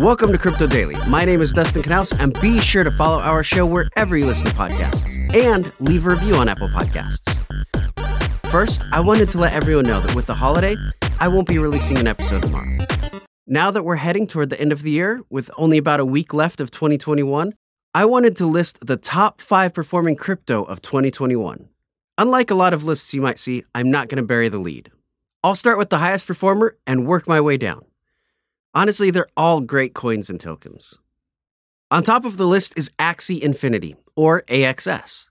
Welcome to Crypto Daily. My name is Dustin Knaus, and be sure to follow our show wherever you listen to podcasts and leave a review on Apple Podcasts. First, I wanted to let everyone know that with the holiday, I won't be releasing an episode tomorrow. Now that we're heading toward the end of the year, with only about a week left of 2021, I wanted to list the top five performing crypto of 2021. Unlike a lot of lists you might see, I'm not going to bury the lead. I'll start with the highest performer and work my way down. Honestly, they're all great coins and tokens. On top of the list is Axie Infinity, or AXS.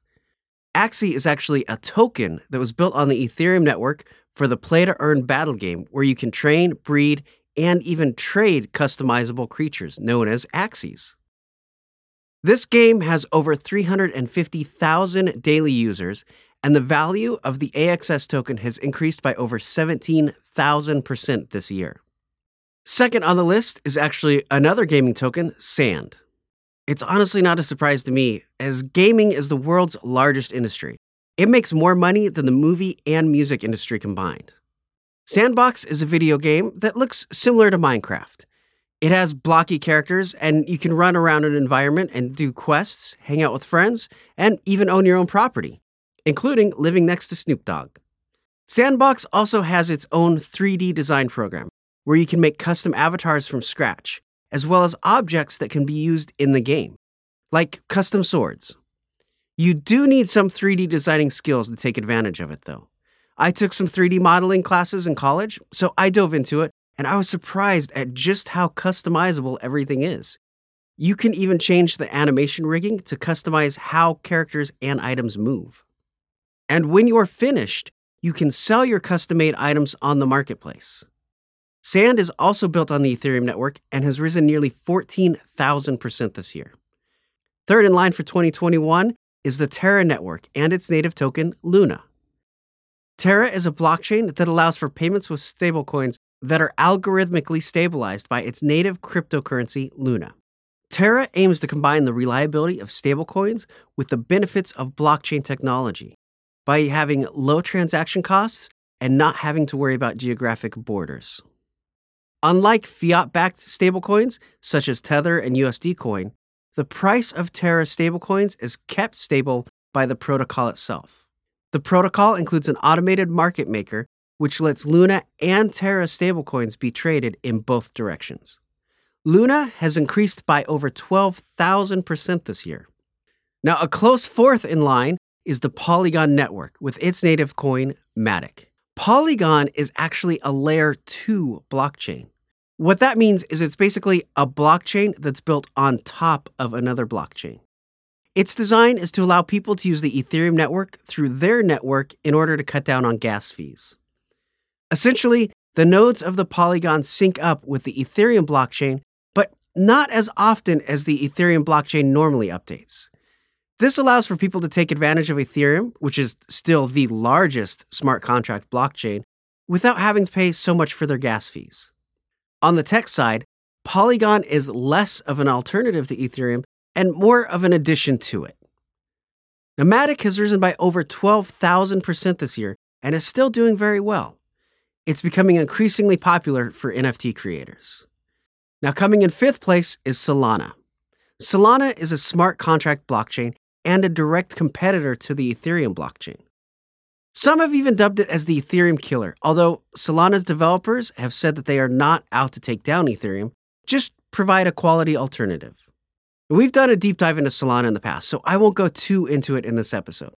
Axie is actually a token that was built on the Ethereum network for the play to earn battle game where you can train, breed, and even trade customizable creatures known as Axies. This game has over 350,000 daily users, and the value of the AXS token has increased by over 17,000% this year. Second on the list is actually another gaming token, Sand. It's honestly not a surprise to me, as gaming is the world's largest industry. It makes more money than the movie and music industry combined. Sandbox is a video game that looks similar to Minecraft. It has blocky characters, and you can run around an environment and do quests, hang out with friends, and even own your own property, including living next to Snoop Dogg. Sandbox also has its own 3D design program where you can make custom avatars from scratch, as well as objects that can be used in the game, like custom swords. You do need some 3D designing skills to take advantage of it, though. I took some 3D modeling classes in college, so I dove into it, and I was surprised at just how customizable everything is. You can even change the animation rigging to customize how characters and items move. And when you're finished, you can sell your custom made items on the marketplace. Sand is also built on the Ethereum network and has risen nearly 14,000% this year. Third in line for 2021 is the Terra network and its native token, Luna. Terra is a blockchain that allows for payments with stablecoins that are algorithmically stabilized by its native cryptocurrency, Luna. Terra aims to combine the reliability of stablecoins with the benefits of blockchain technology by having low transaction costs and not having to worry about geographic borders. Unlike fiat backed stablecoins, such as Tether and USD Coin, the price of Terra stablecoins is kept stable by the protocol itself. The protocol includes an automated market maker, which lets Luna and Terra stablecoins be traded in both directions. Luna has increased by over 12,000% this year. Now, a close fourth in line is the Polygon network with its native coin, Matic. Polygon is actually a layer 2 blockchain. What that means is it's basically a blockchain that's built on top of another blockchain. Its design is to allow people to use the Ethereum network through their network in order to cut down on gas fees. Essentially, the nodes of the Polygon sync up with the Ethereum blockchain, but not as often as the Ethereum blockchain normally updates. This allows for people to take advantage of Ethereum, which is still the largest smart contract blockchain, without having to pay so much for their gas fees. On the tech side, Polygon is less of an alternative to Ethereum and more of an addition to it. Matic has risen by over 12,000% this year and is still doing very well. It's becoming increasingly popular for NFT creators. Now, coming in fifth place is Solana. Solana is a smart contract blockchain and a direct competitor to the Ethereum blockchain. Some have even dubbed it as the Ethereum killer, although Solana's developers have said that they are not out to take down Ethereum, just provide a quality alternative. We've done a deep dive into Solana in the past, so I won't go too into it in this episode.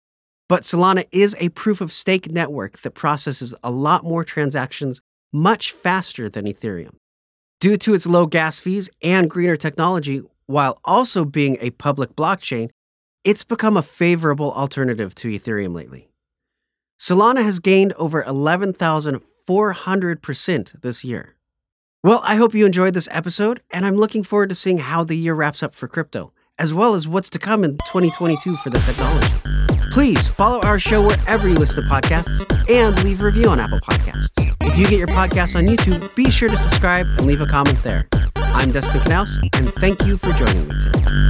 But Solana is a proof of stake network that processes a lot more transactions much faster than Ethereum. Due to its low gas fees and greener technology, while also being a public blockchain, it's become a favorable alternative to Ethereum lately. Solana has gained over 11,400% this year. Well, I hope you enjoyed this episode, and I'm looking forward to seeing how the year wraps up for crypto, as well as what's to come in 2022 for the technology. Please follow our show wherever you listen to podcasts and leave a review on Apple Podcasts. If you get your podcasts on YouTube, be sure to subscribe and leave a comment there. I'm Dustin Knaus, and thank you for joining me today.